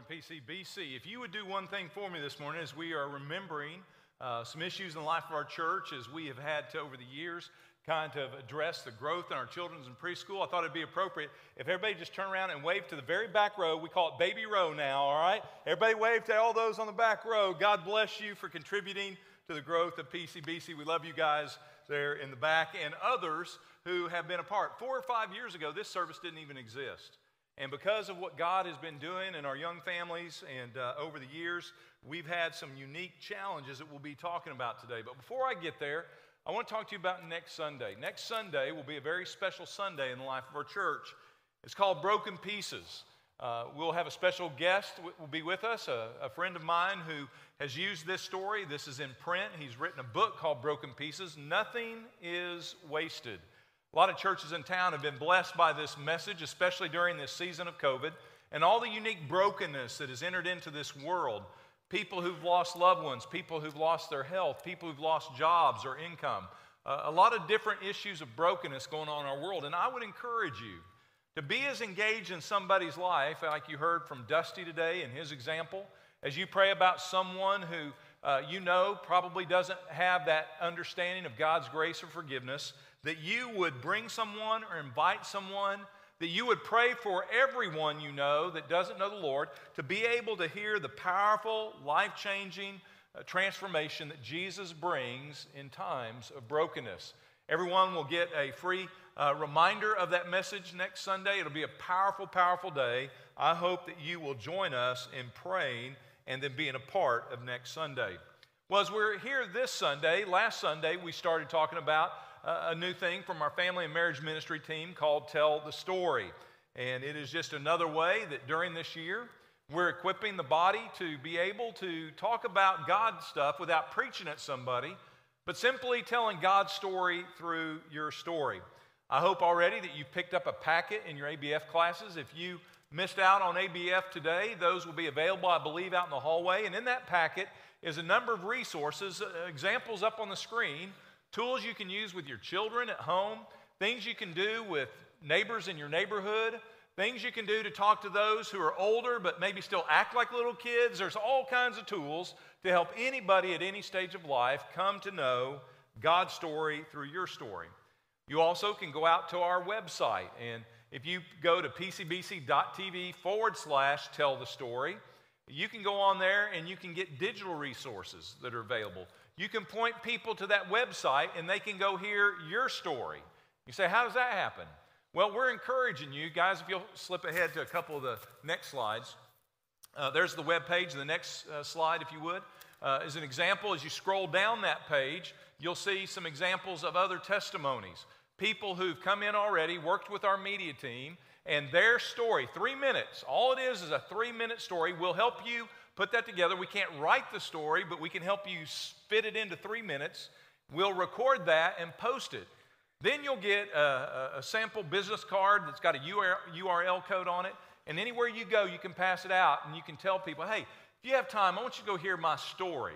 PCBC. If you would do one thing for me this morning, as we are remembering uh, some issues in the life of our church, as we have had to over the years, kind of address the growth in our children's and preschool, I thought it'd be appropriate if everybody just turn around and wave to the very back row. We call it baby row now, all right? Everybody wave to all those on the back row. God bless you for contributing to the growth of PCBC. We love you guys there in the back and others who have been a part. Four or five years ago, this service didn't even exist. And because of what God has been doing in our young families and uh, over the years, we've had some unique challenges that we'll be talking about today. But before I get there, I want to talk to you about next Sunday. Next Sunday will be a very special Sunday in the life of our church. It's called Broken Pieces. Uh, we'll have a special guest will be with us, a, a, friend of mine who has used this story. This is in print. He's written a book called Broken Pieces. Nothing is wasted. A lot of churches in town have been blessed by this message, especially during this season of COVID, and all the unique brokenness that has entered into this world people who've lost loved ones, people who've lost their health, people who've lost jobs or income. Uh, a lot of different issues of brokenness going on in our world. And I would encourage you to be as engaged in somebody's life, like you heard from Dusty today in his example, as you pray about someone who uh, you know probably doesn't have that understanding of God's grace or forgiveness, that you would bring someone or invite someone that you would pray for everyone you know that doesn't know the Lord to be able to hear the powerful, life changing uh, transformation that Jesus brings in times of brokenness. Everyone will get a free uh, reminder of that message next Sunday. It'll be a powerful, powerful day. I hope that you will join us in praying and then being a part of next Sunday. Well, as we're here this Sunday, last Sunday we started talking about a new thing from our family and marriage ministry team called Tell the Story. And it is just another way that during this year, we're equipping the body to be able to talk about God's stuff without preaching at somebody, but simply telling God's story through your story. I hope already that you've picked up a packet in your ABF classes. If you missed out on ABF today, those will be available, I believe, out in the hallway. And in that packet is a number of resources, uh, examples up on the screen tools you can use with your children at home, things you can do with neighbors in your neighborhood, things you can do to talk to those who are older but maybe still act like little kids. There's all kinds of tools to help anybody at any stage of life come to know God's story through your story. You also can go out to our website, and if you go to pcbc.tv forward slash tell the story, you can go on there and you can get digital resources that are available. You can point people to that website and they can go hear your story. You say, How does that happen? Well, we're encouraging you guys, if you'll slip ahead to a couple of the next slides. Uh, there's the web page, the next uh, slide, if you would. Uh, as an example, as you scroll down that page, you'll see some examples of other testimonies. People who've come in already, worked with our media team, and their story, three minutes, all it is is a three minute story, will help you put that together. We can't write the story, but we can help you spit it into three minutes. We'll record that and post it. Then you'll get a, a sample business card that's got a URL code on it. And anywhere you go, you can pass it out and you can tell people, hey, if you have time, I want you to go hear my story.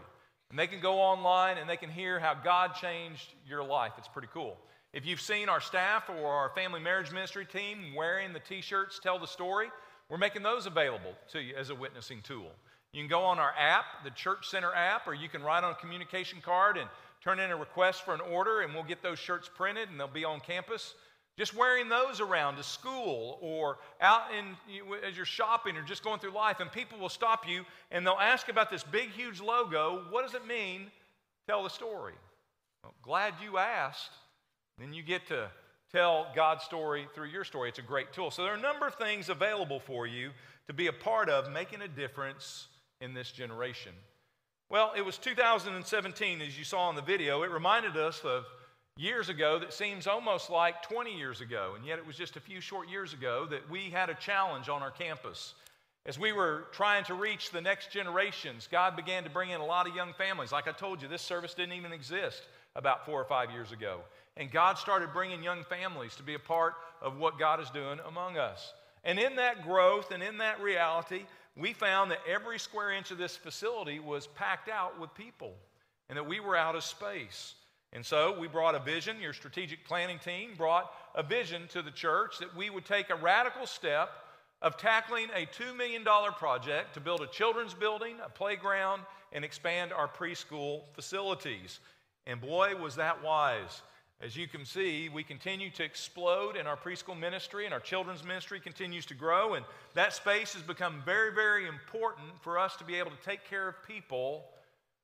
And they can go online and they can hear how God changed your life. It's pretty cool. If you've seen our staff or our family marriage ministry team wearing the t shirts, Tell the Story, we're making those available to you as a witnessing tool. You can go on our app, the Church Center app, or you can write on a communication card and turn in a request for an order, and we'll get those shirts printed and they'll be on campus. Just wearing those around to school or out in, as you're shopping or just going through life, and people will stop you and they'll ask about this big, huge logo. What does it mean? Tell the story. Well, glad you asked. Then you get to tell God's story through your story. It's a great tool. So there are a number of things available for you to be a part of making a difference in this generation? Well, it was 2017, as you saw in the video. It reminded us of years ago that seems almost like 20 years ago, and yet it was just a few short years ago that we had a challenge on our campus. As we were trying to reach the next generations, God began to bring in a lot of young families. Like I told you, this service didn't even exist about four or five years ago. And God started bringing young families to be a part of what God is doing among us. And in that growth and in that reality, we found that every square inch of this facility was packed out with people and that we were out of space. And so we brought a vision, your strategic planning team brought a vision to the church that we would take a radical step of tackling a $2 million project to build a children's building, a playground, and expand our preschool facilities. And boy, was that wise. As you can see, we continue to explode in our preschool ministry, and our children's ministry continues to grow. And that space has become very, very important for us to be able to take care of people,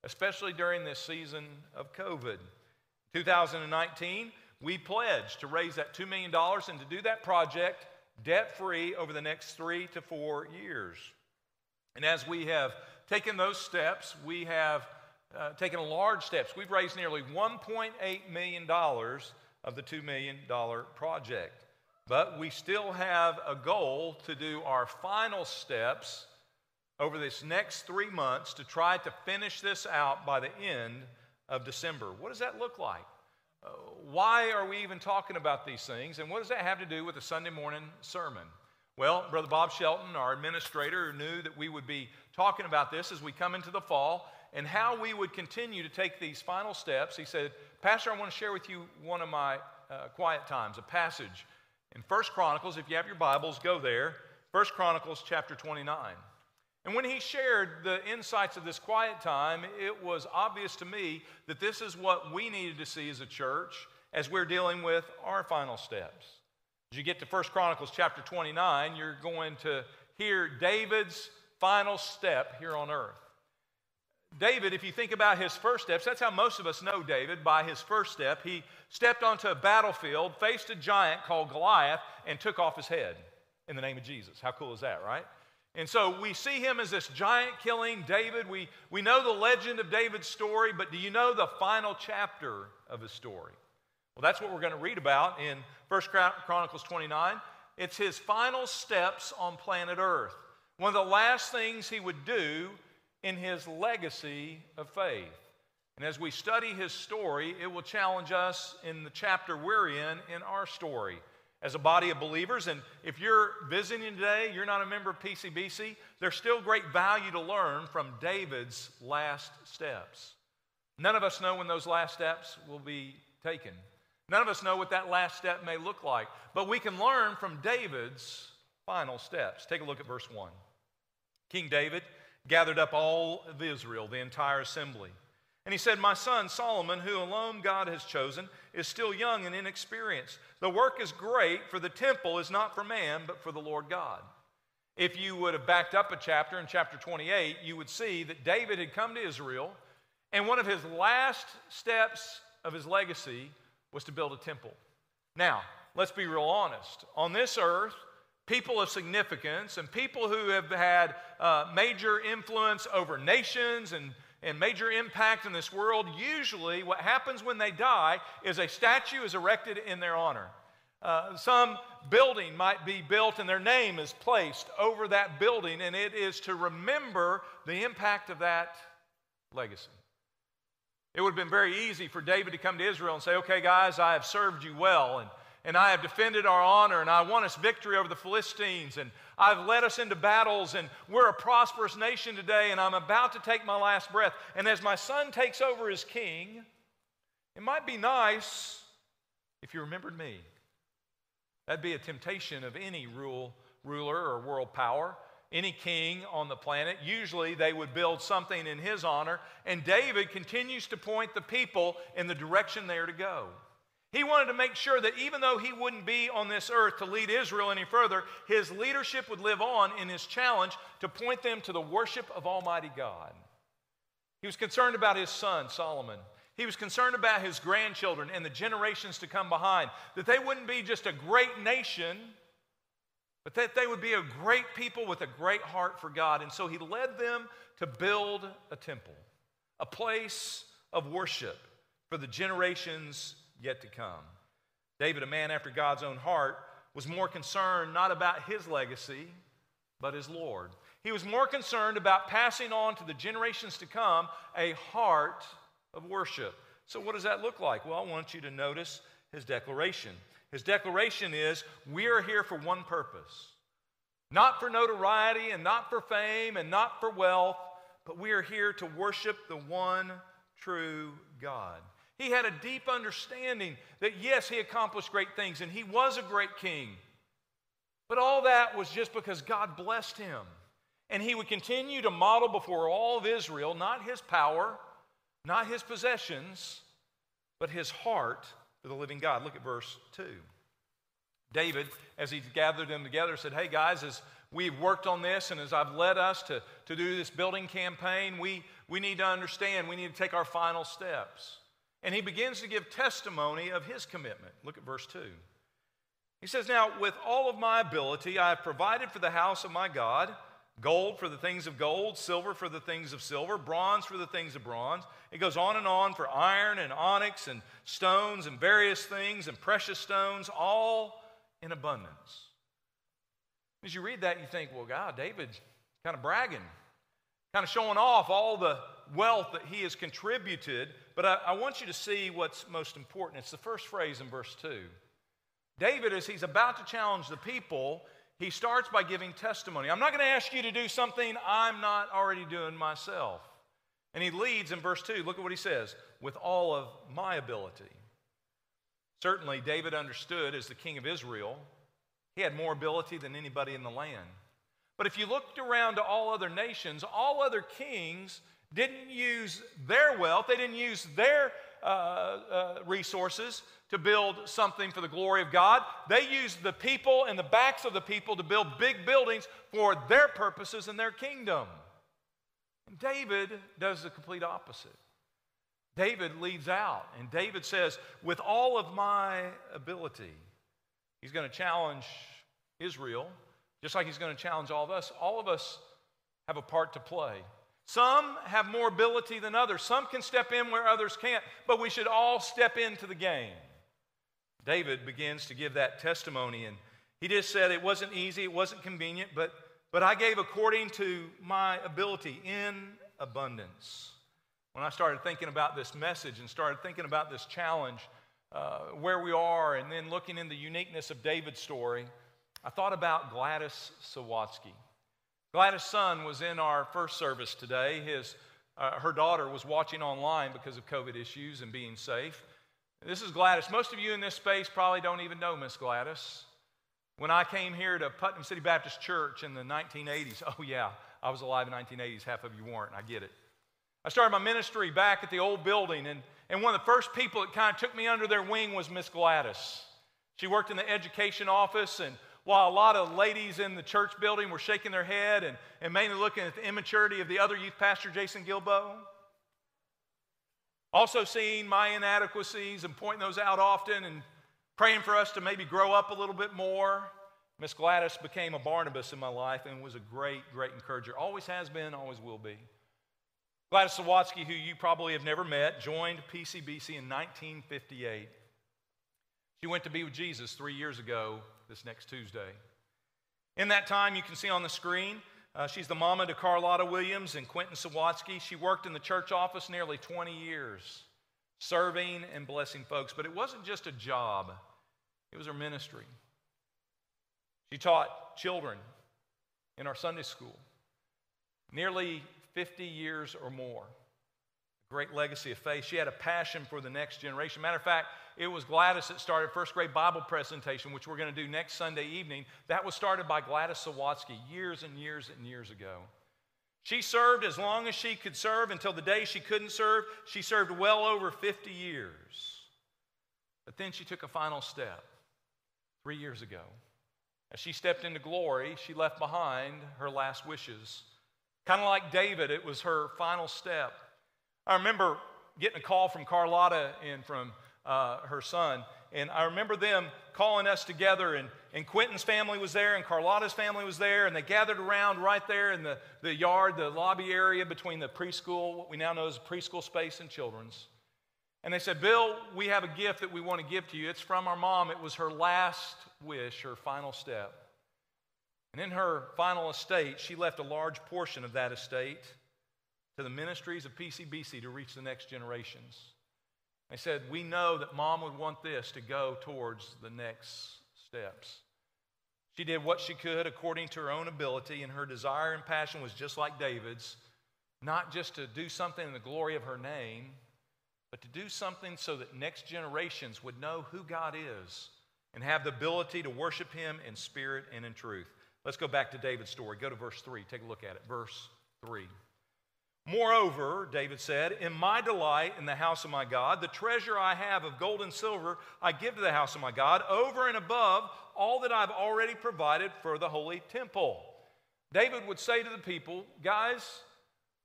especially during this season of COVID. 2019, we pledged to raise that $2 million and to do that project debt free over the next three to four years. And as we have taken those steps, we have uh, taken large steps. We've raised nearly $1.8 million of the $2 million project. But we still have a goal to do our final steps over this next three months to try to finish this out by the end of December. What does that look like? Uh, why are we even talking about these things? And what does that have to do with a Sunday morning sermon? Well, Brother Bob Shelton, our administrator, knew that we would be talking about this as we come into the fall and how we would continue to take these final steps. He said, Pastor, I want to share with you one of my uh, quiet times, a passage in First Chronicles. If you have your Bibles, go there. First Chronicles chapter 29. And when he shared the insights of this quiet time, it was obvious to me that this is what we needed to see as a church as we're dealing with our final steps. As you get to 1 Chronicles chapter 29, you're going to hear David's final step here on earth. David, if you think about his first steps, that's how most of us know David by his first step. He stepped onto a battlefield, faced a giant called Goliath, and took off his head in the name of Jesus. How cool is that, right? And so we see him as this giant killing David. We, we know the legend of David's story, but do you know the final chapter of his story? Well, that's what we're going to read about in 1 Chronicles 29. It's his final steps on planet Earth. One of the last things he would do in his legacy of faith. And as we study his story, it will challenge us in the chapter we're in in our story as a body of believers. And if you're visiting today, you're not a member of PCBC, there's still great value to learn from David's last steps. None of us know when those last steps will be taken. None of us know what that last step may look like, but we can learn from David's final steps. Take a look at verse 1. King David gathered up all of Israel, the entire assembly. And he said, My son Solomon, who alone God has chosen, is still young and inexperienced. The work is great, for the temple is not for man, but for the Lord God. If you would have backed up a chapter in chapter 28, you would see that David had come to Israel, and one of his last steps of his legacy was to build a temple. Now, let's be real honest. On this earth, people of significance and people who have had uh, major influence over nations and, and major impact in this world, usually what happens when they die is a statue is erected in their honor. Uh, some building might be built and their name is placed over that building, and it is to remember the impact of that legacy. It would have been very easy for David to come to Israel and say, Okay, guys, I have served you well, and and I have defended our honor, and I won us victory over the Philistines, and I've led us into battles, and we're a prosperous nation today, and I'm about to take my last breath. And as my son takes over as king, it might be nice if you remembered me. That'd be a temptation of any rule, ruler or world power, any king on the planet. Usually they would build something in his honor, and David continues to point the people in the direction they are to go. He wanted to make sure that even though he wouldn't be on this earth to lead Israel any further, his leadership would live on in his challenge to point them to the worship of Almighty God. He was concerned about his son, Solomon. He was concerned about his grandchildren and the generations to come behind, that they wouldn't be just a great nation, but that they would be a great people with a great heart for God. And so he led them to build a temple, a place of worship for the generations yet to come. David, a man after God's own heart, was more concerned not about his legacy, but his Lord. He was more concerned about passing on to the generations to come a heart of worship. So, what does that look like? Well, I want you to notice his declaration. His declaration is We are here for one purpose not for notoriety and not for fame and not for wealth, but we are here to worship the one true God. He had a deep understanding that, yes, he accomplished great things and he was a great king. But all that was just because God blessed him. And he would continue to model before all of Israel not his power, not his possessions, but his heart for the living God. Look at verse 2. David, as he gathered them together, said, Hey guys, as we've worked on this and as I've led us to, to do this building campaign, we, we need to understand, we need to take our final steps. And he begins to give testimony of his commitment. Look at verse 2. He says, Now, with all of my ability, I have provided for the house of my God gold for the things of gold, silver for the things of silver, bronze for the things of bronze. It goes on and on for iron and onyx and stones and various things and precious stones, all in abundance. As you read that, you think, well, God, David's kind of bragging, kind of showing off all the wealth that he has contributed. But I, I want you to see what's most important. It's the first phrase in verse 2. David, as he's about to challenge the people, he starts by giving testimony. I'm not going to ask you to do something I'm not already doing myself. And he leads in verse 2. Look at what he says with all of my ability. Certainly, David understood as the king of Israel, he had more ability than anybody in the land. But if you looked around to all other nations, all other kings didn't use their wealth, they didn't use their uh, uh, resources to build something for the glory of God. They used the people and the backs of the people to build big buildings for their purposes and their kingdom. And David does the complete opposite. David leads out, and David says, With all of my ability, he's going to challenge Israel, just like he's going to challenge all of us. All of us have a part to play. Some have more ability than others. Some can step in where others can't, but we should all step into the game. David begins to give that testimony, and he just said it wasn't easy, it wasn't convenient, but, but I gave according to my ability in abundance. When I started thinking about this message and started thinking about this challenge, uh, where we are, and then looking in the uniqueness of David's story, I thought about Gladys Sawatsky. Gladys' son was in our first service today. His, uh, her daughter was watching online because of COVID issues and being safe. This is Gladys. Most of you in this space probably don't even know Miss Gladys. When I came here to Putnam City Baptist Church in the 1980s, oh yeah, I was alive in the 1980s, half of you weren't, I get it. I started my ministry back at the old building, and, and one of the first people that kind of took me under their wing was Miss Gladys. She worked in the education office, and while a lot of ladies in the church building were shaking their head and, and mainly looking at the immaturity of the other youth pastor, Jason Gilbo, also, seeing my inadequacies and pointing those out often and praying for us to maybe grow up a little bit more. Miss Gladys became a Barnabas in my life and was a great, great encourager. Always has been, always will be. Gladys Sawatsky, who you probably have never met, joined PCBC in 1958. She went to be with Jesus three years ago this next Tuesday. In that time, you can see on the screen, uh, she's the mama to Carlotta Williams and Quentin Sawatsky. She worked in the church office nearly 20 years, serving and blessing folks. But it wasn't just a job, it was her ministry. She taught children in our Sunday school nearly 50 years or more great legacy of faith. She had a passion for the next generation. Matter of fact, it was Gladys that started first grade Bible presentation, which we're going to do next Sunday evening. That was started by Gladys Sawatsky years and years and years ago. She served as long as she could serve until the day she couldn't serve. She served well over 50 years. But then she took a final step three years ago. As she stepped into glory, she left behind her last wishes. Kind of like David, it was her final step. I remember getting a call from Carlotta and from uh, her son, and I remember them calling us together, and, and Quentin's family was there, and Carlotta's family was there, and they gathered around right there in the, the yard, the lobby area between the preschool, what we now know as preschool space and children's. And they said, Bill, we have a gift that we want to give to you. It's from our mom. It was her last wish, her final step. And in her final estate, she left a large portion of that estate to the ministries of PCBC to reach the next generations. They said, We know that mom would want this to go towards the next steps. She did what she could according to her own ability, and her desire and passion was just like David's not just to do something in the glory of her name, but to do something so that next generations would know who God is and have the ability to worship him in spirit and in truth. Let's go back to David's story. Go to verse 3. Take a look at it. Verse 3. Moreover, David said, In my delight in the house of my God, the treasure I have of gold and silver I give to the house of my God, over and above all that I've already provided for the holy temple. David would say to the people, Guys,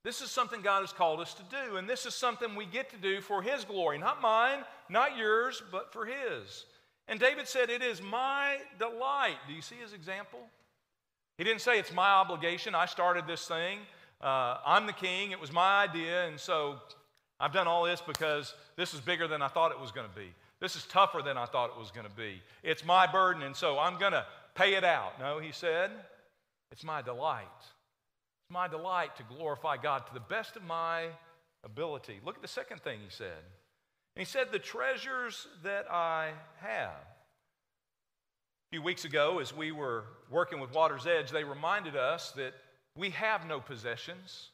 this is something God has called us to do, and this is something we get to do for His glory. Not mine, not yours, but for His. And David said, It is my delight. Do you see his example? He didn't say, It's my obligation. I started this thing. Uh, I'm the king. It was my idea. And so I've done all this because this is bigger than I thought it was going to be. This is tougher than I thought it was going to be. It's my burden, and so I'm going to pay it out. No, he said, It's my delight. It's my delight to glorify God to the best of my ability. Look at the second thing he said. And he said, The treasures that I have. A few weeks ago, as we were working with Water's Edge, they reminded us that we have no possessions.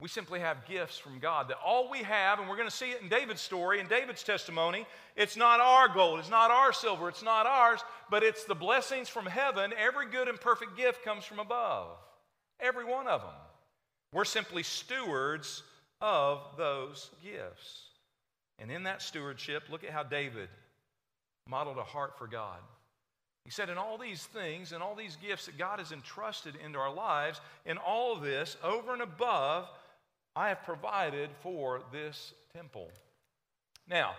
We simply have gifts from God. That all we have, and we're going to see it in David's story, in David's testimony, it's not our gold, it's not our silver, it's not ours, but it's the blessings from heaven. Every good and perfect gift comes from above. Every one of them. We're simply stewards of those gifts. And in that stewardship, look at how David modeled a heart for God. He said, In all these things and all these gifts that God has entrusted into our lives, in all this, over and above, I have provided for this temple. Now,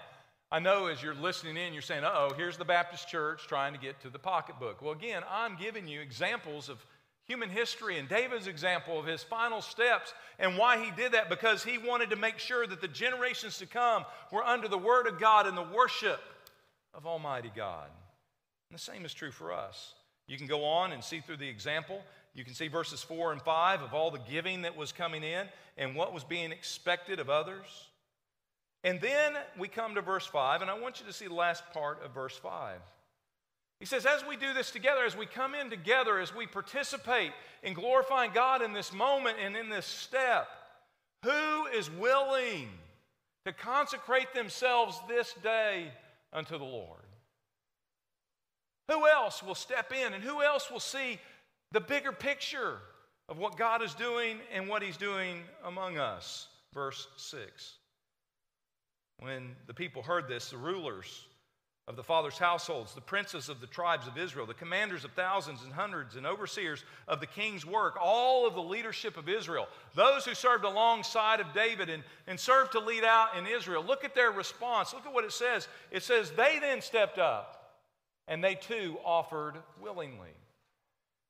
I know as you're listening in, you're saying, oh, here's the Baptist church trying to get to the pocketbook. Well, again, I'm giving you examples of human history and David's example of his final steps and why he did that because he wanted to make sure that the generations to come were under the word of God and the worship of Almighty God. And the same is true for us. You can go on and see through the example. You can see verses 4 and 5 of all the giving that was coming in and what was being expected of others. And then we come to verse 5, and I want you to see the last part of verse 5. He says, as we do this together, as we come in together, as we participate in glorifying God in this moment and in this step, who is willing to consecrate themselves this day unto the Lord? Who else will step in and who else will see the bigger picture of what God is doing and what He's doing among us? Verse 6. When the people heard this, the rulers, of the fathers' households, the princes of the tribes of Israel, the commanders of thousands and hundreds, and overseers of the king's work, all of the leadership of Israel, those who served alongside of David and, and served to lead out in Israel. Look at their response. Look at what it says. It says, They then stepped up, and they too offered willingly.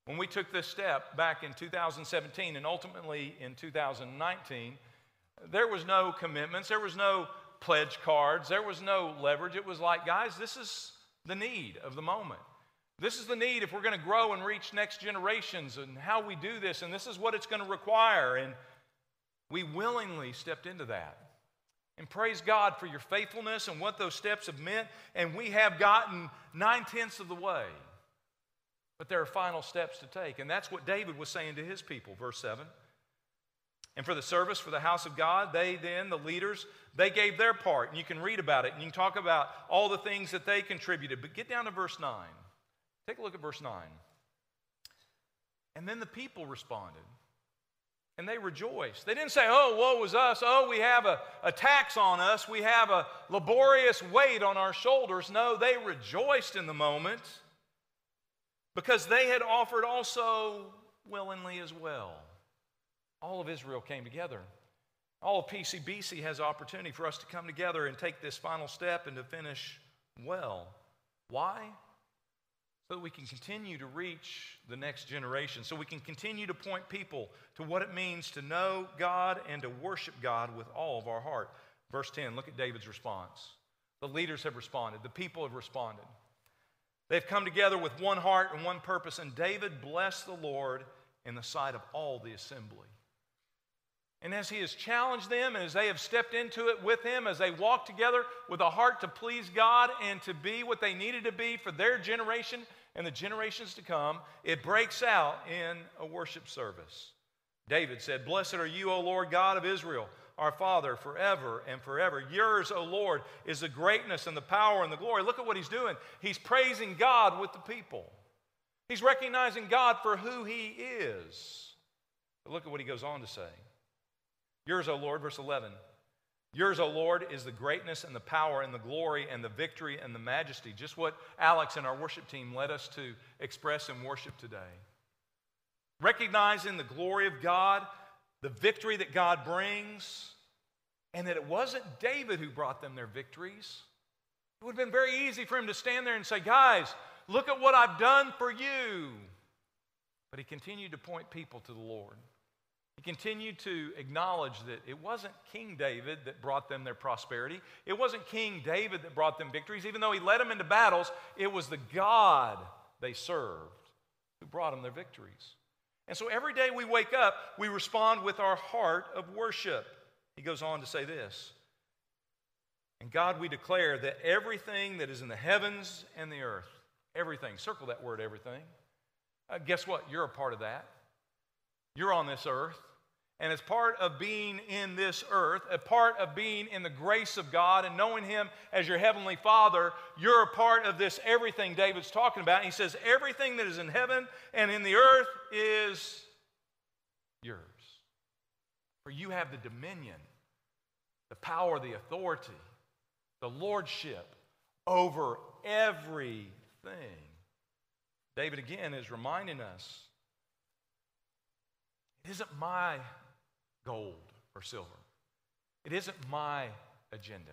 When we took this step back in 2017 and ultimately in 2019, there was no commitments, there was no pledge cards. There was no leverage. It was like, guys, this is the need of the moment. This is the need if we're going to grow and reach next generations and how we do this, and this is what it's going to require. And we willingly stepped into that. And praise God for your faithfulness and what those steps have meant. And we have gotten nine tenths of the way. But there are final steps to take. And that's what David was saying to his people, verse 7. And for the service for the house of God, they then, the leaders, they gave their part. And you can read about it and you can talk about all the things that they contributed. But get down to verse 9. Take a look at verse 9. And then the people responded. And they rejoiced. They didn't say, oh, woe was us. Oh, we have a, a tax on us. We have a laborious weight on our shoulders. No, they rejoiced in the moment because they had offered also willingly as well all of Israel came together. All of PCBC has opportunity for us to come together and take this final step and to finish well. Why? So that we can continue to reach the next generation, so we can continue to point people to what it means to know God and to worship God with all of our heart. Verse 10, look at David's response. The leaders have responded, the people have responded. They've come together with one heart and one purpose, and David blessed the Lord in the sight of all the assembly. And as he has challenged them and as they have stepped into it with him, as they walk together with a heart to please God and to be what they needed to be for their generation and the generations to come, it breaks out in a worship service. David said, Blessed are you, O Lord God of Israel, our Father, forever and forever. Yours, O Lord, is the greatness and the power and the glory. Look at what he's doing. He's praising God with the people, he's recognizing God for who he is. But look at what he goes on to say. Yours, O Lord, verse 11. Yours, O Lord, is the greatness and the power and the glory and the victory and the majesty. Just what Alex and our worship team led us to express in worship today. Recognizing the glory of God, the victory that God brings, and that it wasn't David who brought them their victories. It would have been very easy for him to stand there and say, Guys, look at what I've done for you. But he continued to point people to the Lord. He continued to acknowledge that it wasn't King David that brought them their prosperity. It wasn't King David that brought them victories. Even though he led them into battles, it was the God they served who brought them their victories. And so every day we wake up, we respond with our heart of worship. He goes on to say this And God, we declare that everything that is in the heavens and the earth, everything, circle that word, everything. Uh, guess what? You're a part of that. You're on this earth. And as part of being in this earth, a part of being in the grace of God and knowing Him as your Heavenly Father, you're a part of this everything David's talking about. And he says, Everything that is in heaven and in the earth is yours. For you have the dominion, the power, the authority, the lordship over everything. David again is reminding us it isn't my gold or silver. It isn't my agenda.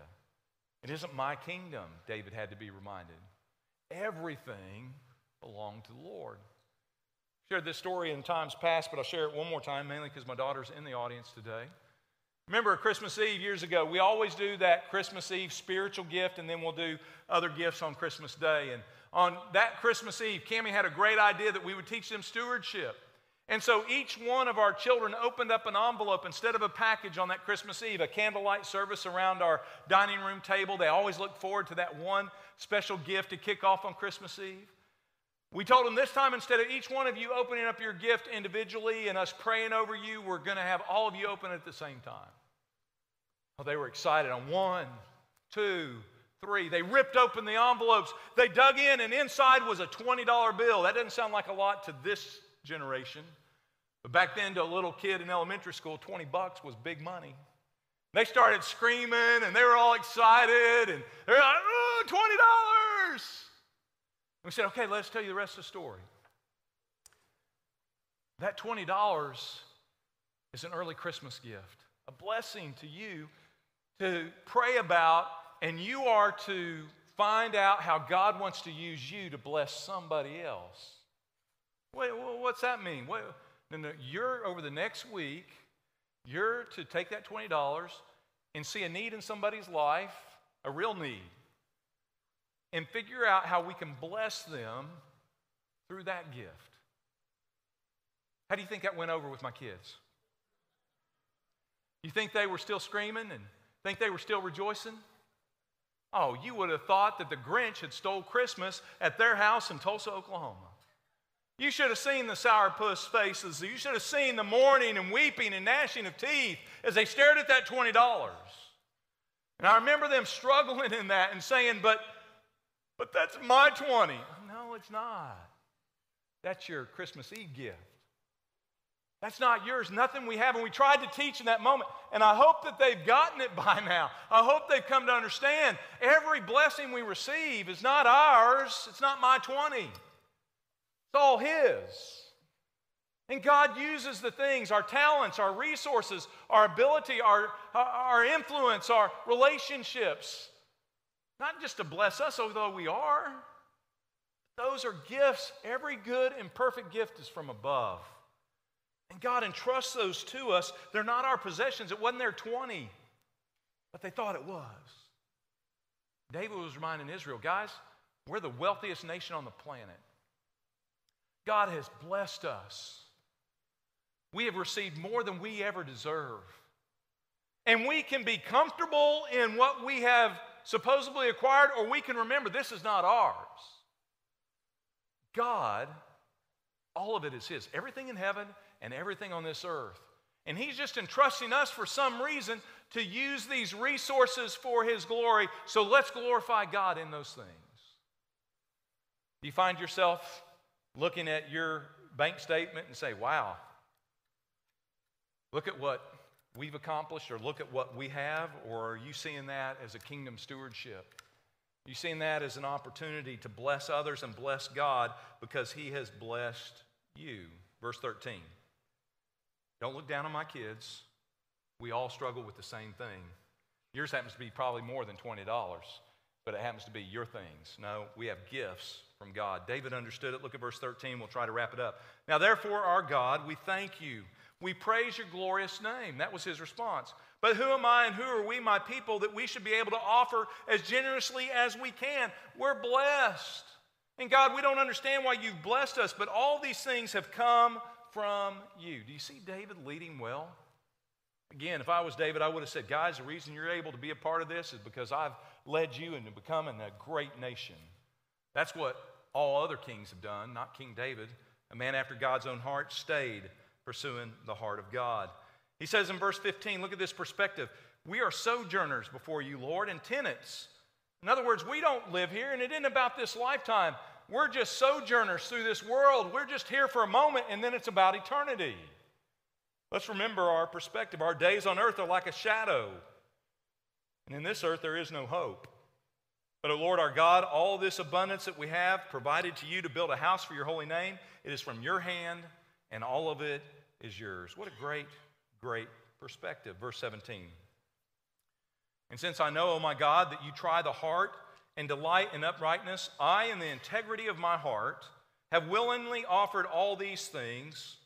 It isn't my kingdom, David had to be reminded. Everything belonged to the Lord. Shared this story in times past, but I'll share it one more time, mainly because my daughter's in the audience today. Remember Christmas Eve years ago, we always do that Christmas Eve spiritual gift, and then we'll do other gifts on Christmas Day. And on that Christmas Eve, Cami had a great idea that we would teach them stewardship. And so each one of our children opened up an envelope instead of a package on that Christmas Eve, a candlelight service around our dining room table. They always look forward to that one special gift to kick off on Christmas Eve. We told them this time, instead of each one of you opening up your gift individually and us praying over you, we're going to have all of you open it at the same time. Well, they were excited on one, two, three. They ripped open the envelopes. They dug in, and inside was a $20 bill. That doesn't sound like a lot to this generation. But back then, to a little kid in elementary school, 20 bucks was big money. They started screaming and they were all excited and they're like, oh, $20. We said, okay, let's tell you the rest of the story. That $20 is an early Christmas gift, a blessing to you to pray about, and you are to find out how God wants to use you to bless somebody else. Wait, what's that mean? Wait, no, no, you're over the next week, you're to take that $20 and see a need in somebody's life, a real need, and figure out how we can bless them through that gift. How do you think that went over with my kids? You think they were still screaming and think they were still rejoicing? Oh, you would have thought that the Grinch had stole Christmas at their house in Tulsa, Oklahoma. You should have seen the sourpuss faces. You should have seen the mourning and weeping and gnashing of teeth as they stared at that $20. And I remember them struggling in that and saying, but, but that's my 20. No, it's not. That's your Christmas Eve gift. That's not yours. Nothing we have. And we tried to teach in that moment. And I hope that they've gotten it by now. I hope they've come to understand every blessing we receive is not ours. It's not my 20. It's all His. And God uses the things, our talents, our resources, our ability, our, our influence, our relationships, not just to bless us, although we are. Those are gifts. Every good and perfect gift is from above. And God entrusts those to us. They're not our possessions. It wasn't their 20, but they thought it was. David was reminding Israel, guys, we're the wealthiest nation on the planet. God has blessed us. We have received more than we ever deserve. And we can be comfortable in what we have supposedly acquired, or we can remember this is not ours. God, all of it is His. Everything in heaven and everything on this earth. And He's just entrusting us for some reason to use these resources for His glory. So let's glorify God in those things. Do you find yourself looking at your bank statement and say, wow, look at what we've accomplished, or look at what we have, or are you seeing that as a kingdom stewardship? Are you seeing that as an opportunity to bless others and bless God because He has blessed you? Verse 13. Don't look down on my kids. We all struggle with the same thing. Yours happens to be probably more than $20, but it happens to be your things. No, we have gifts from God. David understood it. Look at verse 13. We'll try to wrap it up. Now, therefore, our God, we thank you. We praise your glorious name. That was his response. But who am I and who are we, my people, that we should be able to offer as generously as we can? We're blessed. And God, we don't understand why you've blessed us, but all these things have come from you. Do you see David leading well? Again, if I was David, I would have said, Guys, the reason you're able to be a part of this is because I've led you into becoming a great nation. That's what all other kings have done, not King David. A man after God's own heart stayed pursuing the heart of God. He says in verse 15, look at this perspective. We are sojourners before you, Lord, and tenants. In other words, we don't live here, and it isn't about this lifetime. We're just sojourners through this world. We're just here for a moment, and then it's about eternity. Let's remember our perspective. Our days on earth are like a shadow, and in this earth there is no hope. But, O Lord our God, all this abundance that we have provided to you to build a house for your holy name, it is from your hand, and all of it is yours. What a great, great perspective. Verse 17. And since I know, O my God, that you try the heart and delight in uprightness, I, in the integrity of my heart, have willingly offered all these things.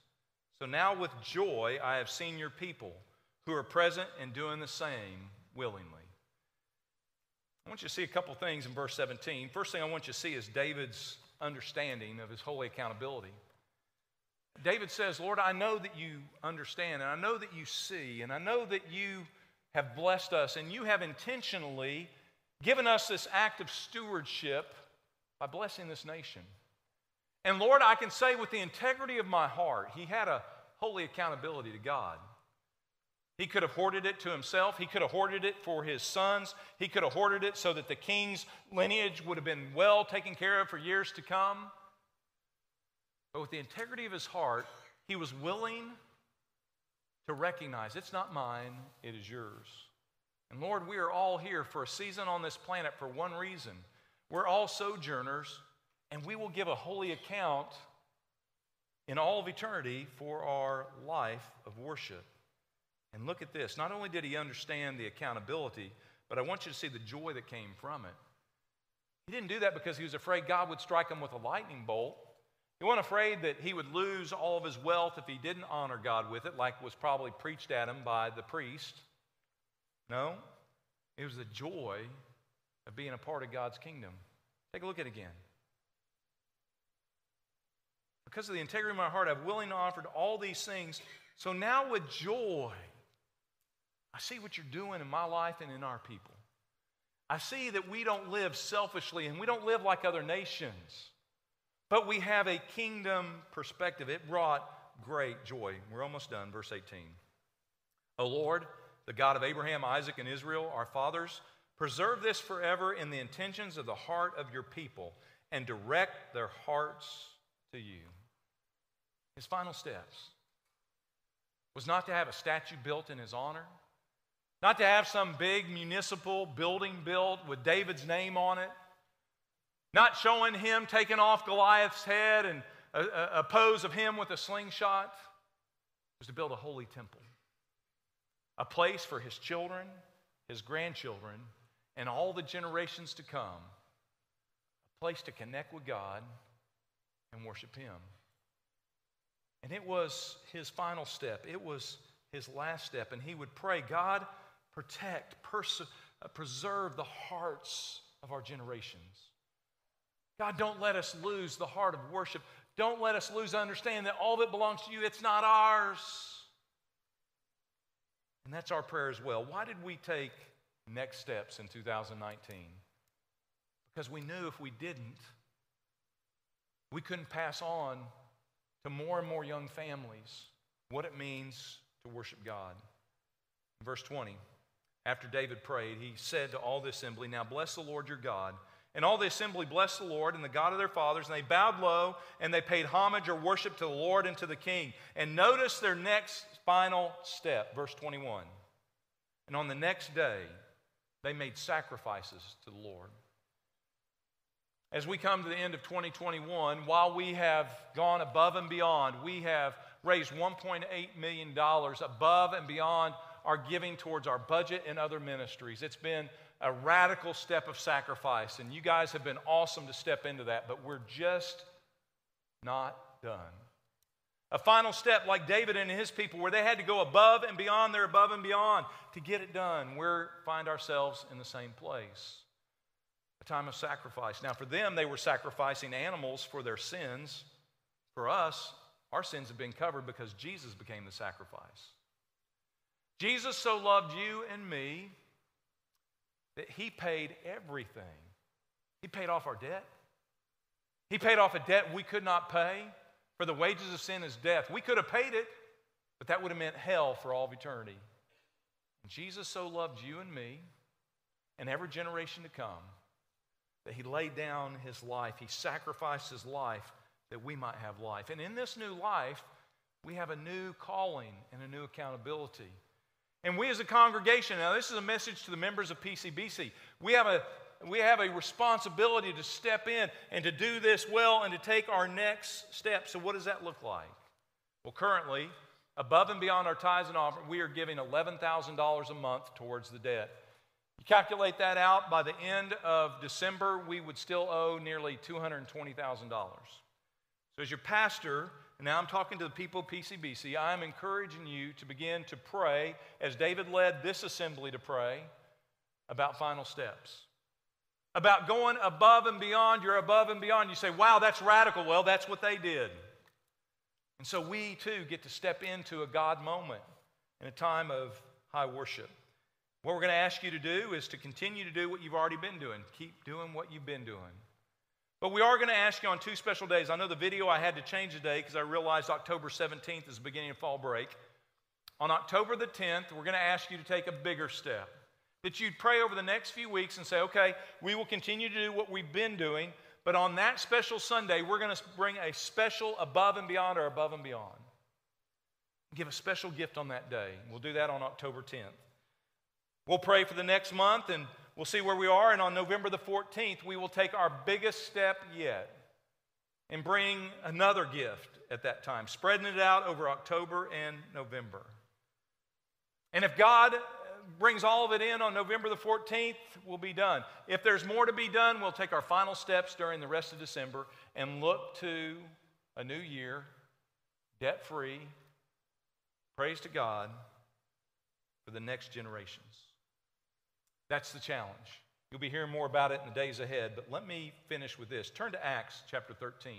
So now with joy I have seen your people who are present and doing the same willingly. I want you to see a couple things in verse 17. First thing I want you to see is David's understanding of his holy accountability. David says, Lord, I know that you understand, and I know that you see, and I know that you have blessed us, and you have intentionally given us this act of stewardship by blessing this nation. And Lord, I can say with the integrity of my heart, he had a holy accountability to God. He could have hoarded it to himself. He could have hoarded it for his sons. He could have hoarded it so that the king's lineage would have been well taken care of for years to come. But with the integrity of his heart, he was willing to recognize it's not mine, it is yours. And Lord, we are all here for a season on this planet for one reason. We're all sojourners, and we will give a holy account in all of eternity for our life of worship. And look at this. Not only did he understand the accountability, but I want you to see the joy that came from it. He didn't do that because he was afraid God would strike him with a lightning bolt. He wasn't afraid that he would lose all of his wealth if he didn't honor God with it, like was probably preached at him by the priest. No, it was the joy of being a part of God's kingdom. Take a look at it again. Because of the integrity of my heart, I've willingly offered all these things. So now, with joy, I see what you're doing in my life and in our people. I see that we don't live selfishly and we don't live like other nations, but we have a kingdom perspective. It brought great joy. We're almost done. Verse 18. O Lord, the God of Abraham, Isaac, and Israel, our fathers, preserve this forever in the intentions of the heart of your people and direct their hearts to you. His final steps was not to have a statue built in his honor not to have some big municipal building built with David's name on it. Not showing him taking off Goliath's head and a, a, a pose of him with a slingshot. Was to build a holy temple, a place for his children, his grandchildren, and all the generations to come, a place to connect with God and worship Him. And it was his final step, it was his last step. And he would pray, God, protect, pers- uh, preserve the hearts of our generations. God, don't let us lose the heart of worship. Don't let us lose understand that all that belongs to you, it's not ours. And that's our prayer as well. Why did we take next steps in 2019? Because we knew if we didn't, we couldn't pass on to more and more young families what it means to worship God. Verse 20, after David prayed, he said to all the assembly, Now bless the Lord your God. And all the assembly blessed the Lord and the God of their fathers, and they bowed low and they paid homage or worship to the Lord and to the king. And notice their next final step, verse 21. And on the next day, they made sacrifices to the Lord. As we come to the end of 2021, while we have gone above and beyond, we have raised $1.8 million above and beyond our giving towards our budget and other ministries. It's been a radical step of sacrifice, and you guys have been awesome to step into that, but we're just not done. A final step, like David and his people, where they had to go above and beyond their above and beyond to get it done. We find ourselves in the same place. A time of sacrifice. Now, for them, they were sacrificing animals for their sins. For us, our sins have been covered because Jesus became the sacrifice. Jesus so loved you and me that he paid everything. He paid off our debt. He paid off a debt we could not pay. For the wages of sin is death. We could have paid it, but that would have meant hell for all of eternity. And Jesus so loved you and me and every generation to come that he laid down his life. He sacrificed his life that we might have life. And in this new life, we have a new calling and a new accountability. And we as a congregation, now this is a message to the members of PCBC, we have a, we have a responsibility to step in and to do this well and to take our next step. So, what does that look like? Well, currently, above and beyond our tithes and offering, we are giving $11,000 a month towards the debt. You calculate that out, by the end of December, we would still owe nearly $220,000. So, as your pastor, now I'm talking to the people of PCBC, I'm encouraging you to begin to pray, as David led this assembly to pray, about final steps. About going above and beyond, you're above and beyond. You say, wow, that's radical. Well, that's what they did. And so we too get to step into a God moment in a time of high worship. What we're going to ask you to do is to continue to do what you've already been doing. Keep doing what you've been doing. But we are going to ask you on two special days. I know the video I had to change the day because I realized October 17th is the beginning of fall break. On October the 10th, we're going to ask you to take a bigger step. That you'd pray over the next few weeks and say, okay, we will continue to do what we've been doing, but on that special Sunday, we're going to bring a special above and beyond or above and beyond. Give a special gift on that day. We'll do that on October 10th. We'll pray for the next month and We'll see where we are, and on November the 14th, we will take our biggest step yet and bring another gift at that time, spreading it out over October and November. And if God brings all of it in on November the 14th, we'll be done. If there's more to be done, we'll take our final steps during the rest of December and look to a new year, debt free. Praise to God for the next generations. That's the challenge. You'll be hearing more about it in the days ahead, but let me finish with this. Turn to Acts chapter 13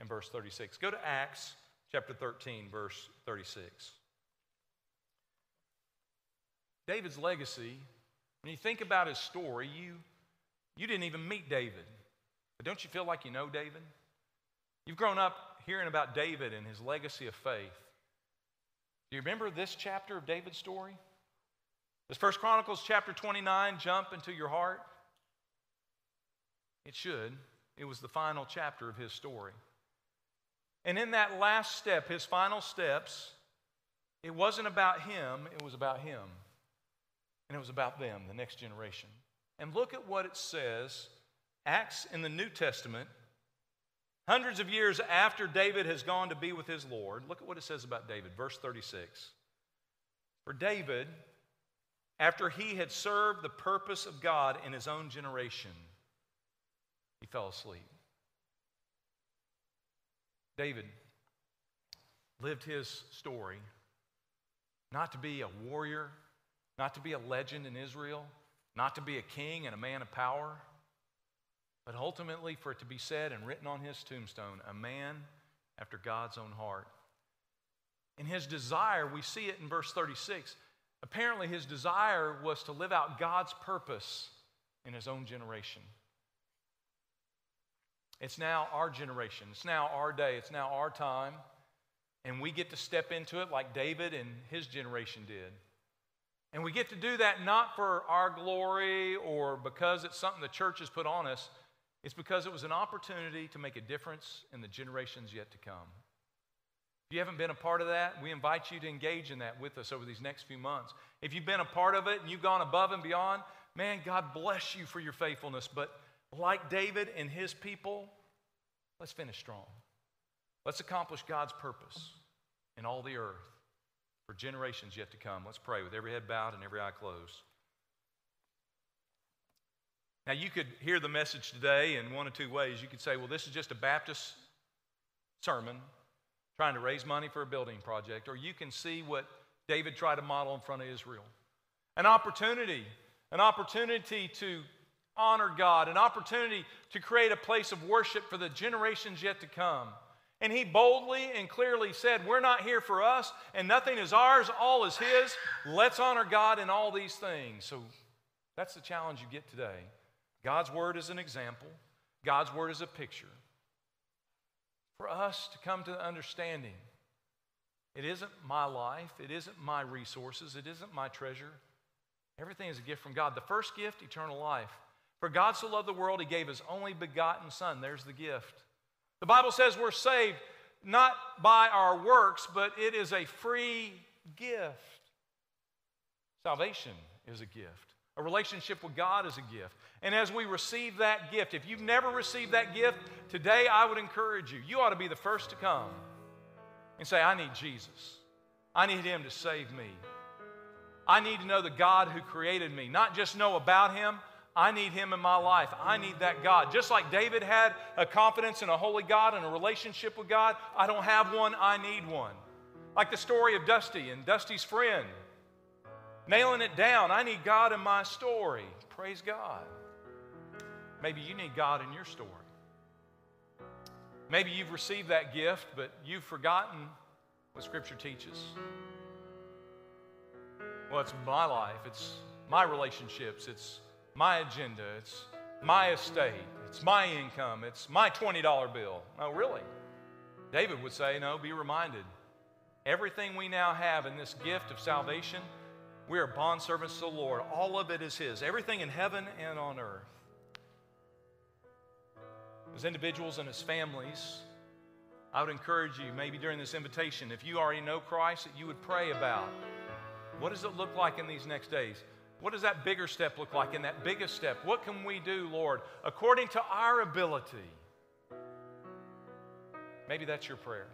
and verse 36. Go to Acts chapter 13, verse 36. David's legacy, when you think about his story, you, you didn't even meet David. But don't you feel like you know David? You've grown up hearing about David and his legacy of faith. Do you remember this chapter of David's story? Does First Chronicles chapter 29 jump into your heart? It should. It was the final chapter of his story. And in that last step, his final steps, it wasn't about him, it was about him. And it was about them, the next generation. And look at what it says Acts in the New Testament, hundreds of years after David has gone to be with his Lord. Look at what it says about David, verse 36. For David, after he had served the purpose of God in his own generation, he fell asleep. David lived his story not to be a warrior, not to be a legend in Israel, not to be a king and a man of power, but ultimately for it to be said and written on his tombstone, a man after God's own heart. In his desire, we see it in verse 36 Apparently, his desire was to live out God's purpose in his own generation. It's now our generation. It's now our day. It's now our time. And we get to step into it like David and his generation did. And we get to do that not for our glory or because it's something the church has put on us. It's because it was an opportunity to make a difference in the generations yet to come. If you haven't been a part of that, we invite you to engage in that with us over these next few months. If you've been a part of it and you've gone above and beyond, man, God bless you for your faithfulness. But like David and his people, let's finish strong. Let's accomplish God's purpose in all the earth for generations yet to come. Let's pray with every head bowed and every eye closed. Now, you could hear the message today in one of two ways. You could say, well, this is just a Baptist sermon trying to raise money for a building project, or you can see what David tried to model in front of Israel an opportunity, an opportunity to honor God, an opportunity to create a place of worship for the generations yet to come. And he boldly and clearly said, We're not here for us, and nothing is ours, all is his. Let's honor God in all these things. So that's the challenge you get today. God's word is an example, God's word is a picture. For us to come to the understanding it isn't my life, it isn't my resources, it isn't my treasure. Everything is a gift from God. The first gift, eternal life. For God so loved the world, he gave his only begotten Son. There's the gift. The Bible says we're saved not by our works, but it is a free gift. Salvation is a gift. A relationship with God is a gift. And as we receive that gift, if you've never received that gift, today I would encourage you. You ought to be the first to come and say, I need Jesus. I need Him to save me. I need to know the God who created me, not just know about Him, I need him in my life. I need that God. Just like David had a confidence in a holy God and a relationship with God, I don't have one, I need one. Like the story of Dusty and Dusty's friend. Nailing it down, I need God in my story. Praise God. Maybe you need God in your story. Maybe you've received that gift, but you've forgotten what Scripture teaches. Well, it's my life, it's my relationships, it's my agenda, it's my estate, it's my income, it's my $20 bill. No, really. David would say, No, be reminded. Everything we now have in this gift of salvation, we are bondservants to the Lord. All of it is His, everything in heaven and on earth. As individuals and as families, I would encourage you, maybe during this invitation, if you already know Christ, that you would pray about what does it look like in these next days? What does that bigger step look like? In that biggest step, what can we do, Lord, according to our ability? Maybe that's your prayer.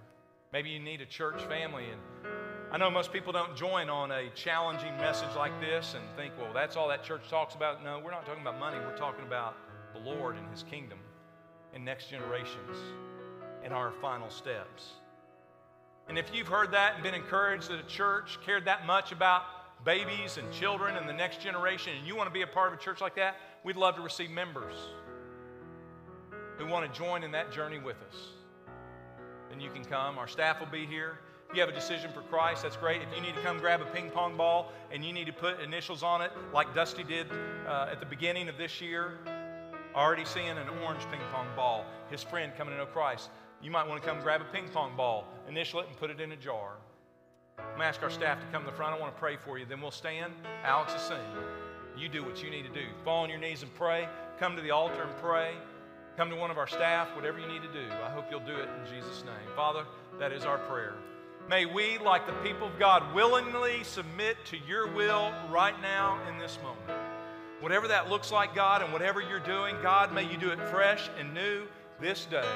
Maybe you need a church family. And I know most people don't join on a challenging message like this and think, well, that's all that church talks about. No, we're not talking about money. We're talking about the Lord and His kingdom and next generations and our final steps. And if you've heard that and been encouraged that a church cared that much about babies and children and the next generation, and you want to be a part of a church like that, we'd love to receive members who want to join in that journey with us. Then you can come. Our staff will be here. You have a decision for Christ, that's great. If you need to come grab a ping pong ball and you need to put initials on it, like Dusty did uh, at the beginning of this year, already seeing an orange ping pong ball, his friend coming to know Christ, you might want to come grab a ping pong ball, initial it, and put it in a jar. I'm ask our staff to come to the front. I want to pray for you. Then we'll stand. Alex is singing. You do what you need to do. Fall on your knees and pray. Come to the altar and pray. Come to one of our staff, whatever you need to do. I hope you'll do it in Jesus' name. Father, that is our prayer. May we, like the people of God, willingly submit to your will right now in this moment. Whatever that looks like, God, and whatever you're doing, God, may you do it fresh and new this day.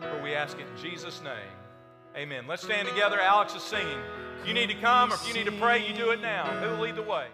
For we ask it in Jesus' name. Amen. Let's stand together. Alex is singing. If you need to come or if you need to pray, you do it now. Who will lead the way?